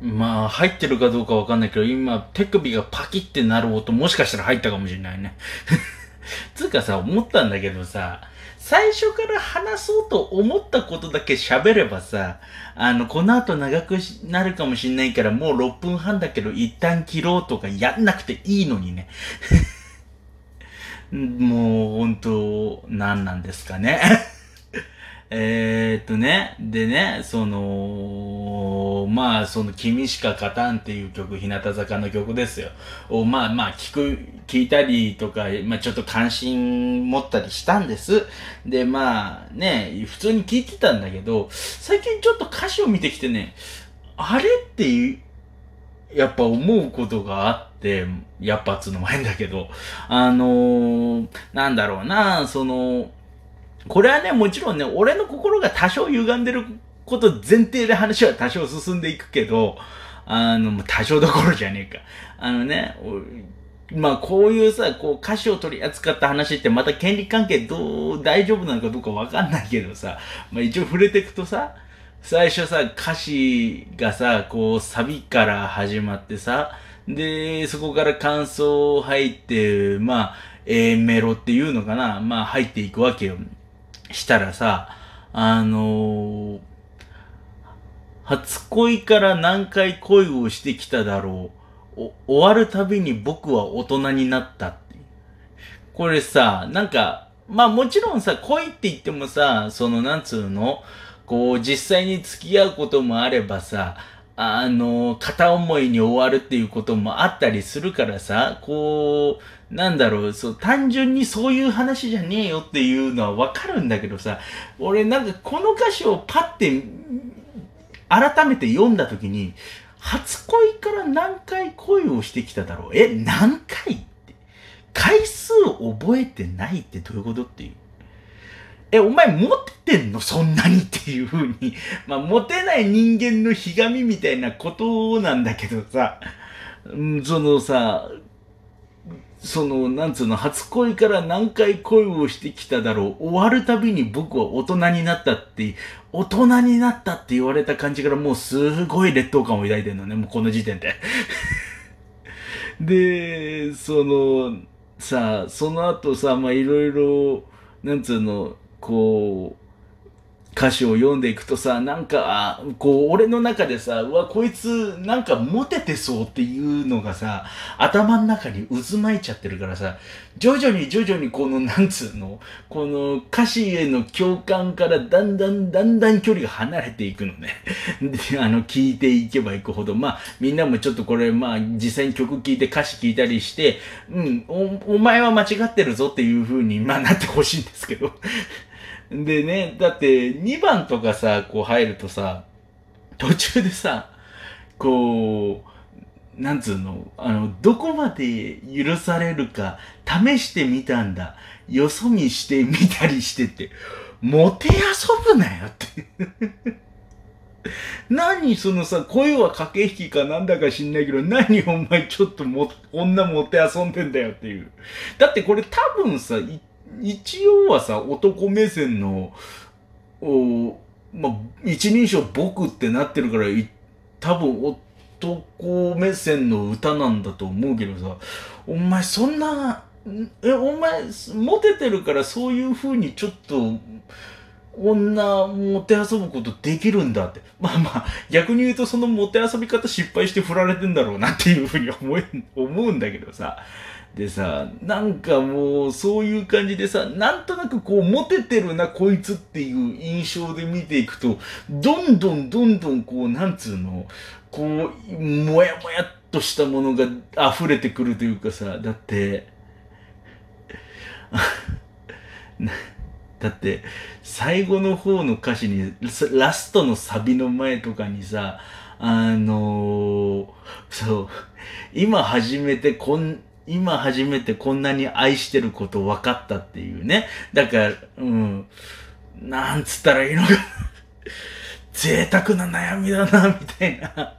まあ、入ってるかどうかわかんないけど、今、手首がパキってなる音、もしかしたら入ったかもしれないね。つうかさ、思ったんだけどさ、最初から話そうと思ったことだけ喋ればさ、あの、この後長くなるかもしんないから、もう6分半だけど、一旦切ろうとかやんなくていいのにね。もう、本当何なんですかね。えっとね、でね、その、まあ、その、君しか勝たんっていう曲、日向坂の曲ですよ。を、まあまあ、聞く、聞いたりとか、まあちょっと関心持ったりしたんです。で、まあね、普通に聞いてたんだけど、最近ちょっと歌詞を見てきてね、あれっていう、やっぱ思うことがあって、やっぱつのも変だけど、あのー、なんだろうな、その、これはね、もちろんね、俺の心が多少歪んでること前提で話は多少進んでいくけど、あの、多少どころじゃねえか。あのね、まあこういうさ、こう歌詞を取り扱った話ってまた権利関係どう、大丈夫なのかどうかわかんないけどさ、まあ一応触れていくとさ、最初さ、歌詞がさ、こうサビから始まってさ、で、そこから感想入って、まあ、A メロっていうのかな、まあ入っていくわけよ。したらさ、あのー、初恋から何回恋をしてきただろう。終わるたびに僕は大人になったってこれさ、なんか、まあもちろんさ、恋って言ってもさ、そのなんつうの、こう実際に付き合うこともあればさ、あの、片思いに終わるっていうこともあったりするからさ、こう、なんだろう、そう、単純にそういう話じゃねえよっていうのはわかるんだけどさ、俺なんかこの歌詞をパッて、改めて読んだ時に、初恋から何回恋をしてきただろう？え、何回って。回数覚えてないってどういうことっていう。え、お前モテてんの？そんなにっていう風に。まあ、モテない人間のひがみみたいなことなんだけどさ、うん、そのさ、その、なんつうの、初恋から何回恋をしてきただろう。終わるたびに僕は大人になったって、大人になったって言われた感じからもうすごい劣等感を抱いてんのね、もうこの時点で。で、その、さ、その後さ、まあいろいろ、なんつうの、こう、歌詞を読んでいくとさ、なんか、こう、俺の中でさ、うわ、こいつ、なんかモテてそうっていうのがさ、頭の中に渦巻いちゃってるからさ、徐々に徐々にこの、なんつうの、この歌詞への共感からだんだんだんだん距離が離れていくのね。で、あの、聞いていけばいくほど、まあ、みんなもちょっとこれ、まあ、実際に曲聴いて歌詞聴いたりして、うん、お、お前は間違ってるぞっていう風に、まあ、なってほしいんですけど。でね、だって2番とかさ、こう入るとさ、途中でさ、こう、なんつうの、あの、どこまで許されるか試してみたんだ。よそ見してみたりしてて、もて遊ぶなよって 何そのさ、声は駆け引きかなんだか知んないけど、何お前ちょっとも、女もて遊んでんだよっていう。だってこれ多分さ、一応はさ、男目線の、おまあ、一人称僕ってなってるから、多分男目線の歌なんだと思うけどさ、お前そんな、え、お前、モテてるからそういう風にちょっと、女もて遊ぶことできるんだって。まあまあ、逆に言うとそのもて遊び方失敗して振られてんだろうなっていうふうに思え、思うんだけどさ。でさ、なんかもうそういう感じでさ、なんとなくこうモテてるなこいつっていう印象で見ていくと、どんどんどんどんこう、なんつうの、こう、もやもやっとしたものが溢れてくるというかさ、だって、だって、最後の方の歌詞に、ラストのサビの前とかにさ、あのー、そう、今始めてこん、今初めてこんなに愛してること分かったっていうね。だから、うん、なんつったらいいのか贅沢な悩みだな、みたいな。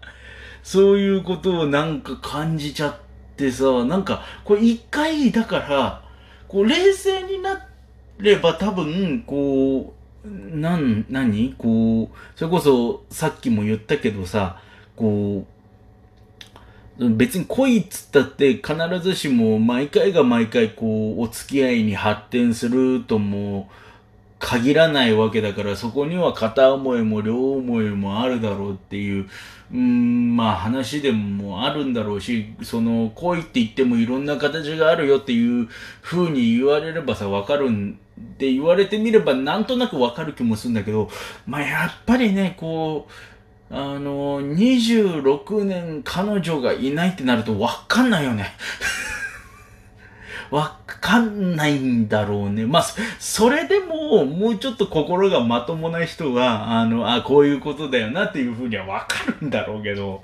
そういうことをなんか感じちゃってさ、なんか、これ一回だから、こう冷静になれば多分、こう、なん、何？こう、それこそさっきも言ったけどさ、こう、別に恋っつったって必ずしも毎回が毎回こう、お付き合いに発展するとも限らないわけだから、そこには片思いも両思いもあるだろうっていう、うん、まあ話でもあるんだろうし、その恋って言ってもいろんな形があるよっていう風に言われればさ、わかるんって言われてみればなんとなくわかる気もするんだけど、まあやっぱりね、こう、あの、26年彼女がいないってなるとわかんないよね。わかんないんだろうね。まあ、それでも、もうちょっと心がまともな人は、あの、あ、こういうことだよなっていうふうにはわかるんだろうけど、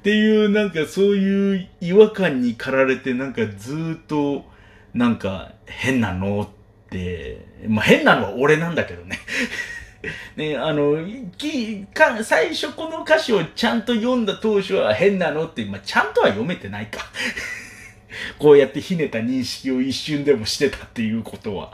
っていう、なんかそういう違和感に駆られて、なんかずっと、なんか変なのって、まあ変なのは俺なんだけどね。ね、あの、きか最初この歌詞をちゃんと読んだ当初は変なのって、まあ、ちゃんとは読めてないか。こうやってひねた認識を一瞬でもしてたっていうことは。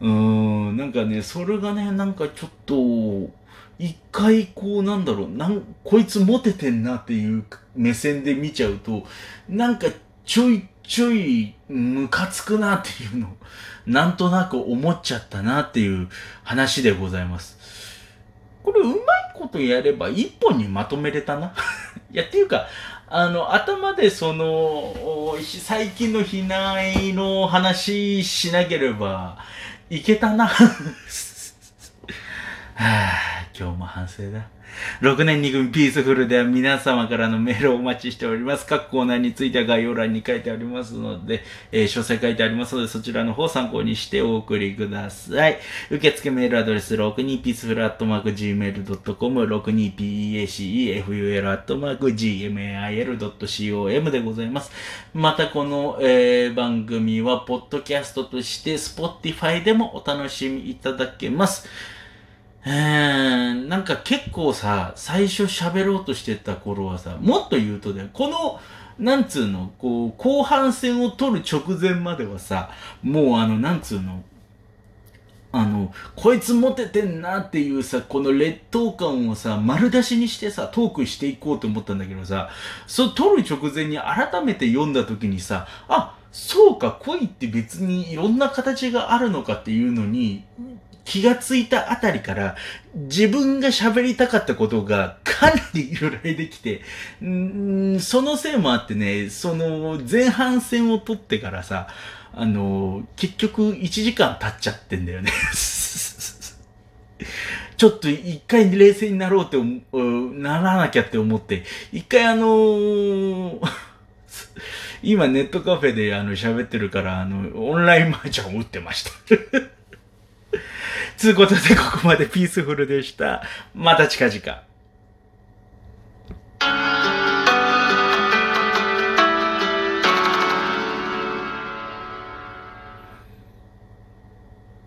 うーん、なんかね、それがね、なんかちょっと、一回こうなんだろう、なんこいつモテてんなっていう目線で見ちゃうと、なんかちょいちょいムカつくなっていうのを、なんとなく思っちゃったなっていう話でございます。これうまいことやれば一本にまとめれたな？いや、っていうか、あの、頭でその、最近の避難の話しなければいけたな。はあ、今日も反省だ。6年2組ピースフルでは皆様からのメールをお待ちしております。各コーナーについては概要欄に書いてありますので、えー、詳細書いてありますので、そちらの方を参考にしてお送りください。受付メールアドレス、62peaceful.gmail.com、62peaceful.gmail.com でございます。また、この、えー、番組は、ポッドキャストとして、Spotify でもお楽しみいただけます。え、なんか結構さ、最初喋ろうとしてた頃はさ、もっと言うとね、この、なんつうの、こう、後半戦を取る直前まではさ、もうあの、なんつうの、あの、こいつモテてんなっていうさ、この劣等感をさ、丸出しにしてさ、トークしていこうと思ったんだけどさ、そう取る直前に改めて読んだ時にさ、あ、そうか、恋って別にいろんな形があるのかっていうのに、気がついたあたりから、自分が喋りたかったことがかなり由来できて、んそのせいもあってね、その前半戦を取ってからさ、あの、結局1時間経っちゃってんだよね。ちょっと一回冷静になろうってならなきゃって思って、一回あのー今ネットカフェであの喋ってるから、あの、オンラインマージャンを打ってました。つうことで、ここまでピースフルでした。また近々。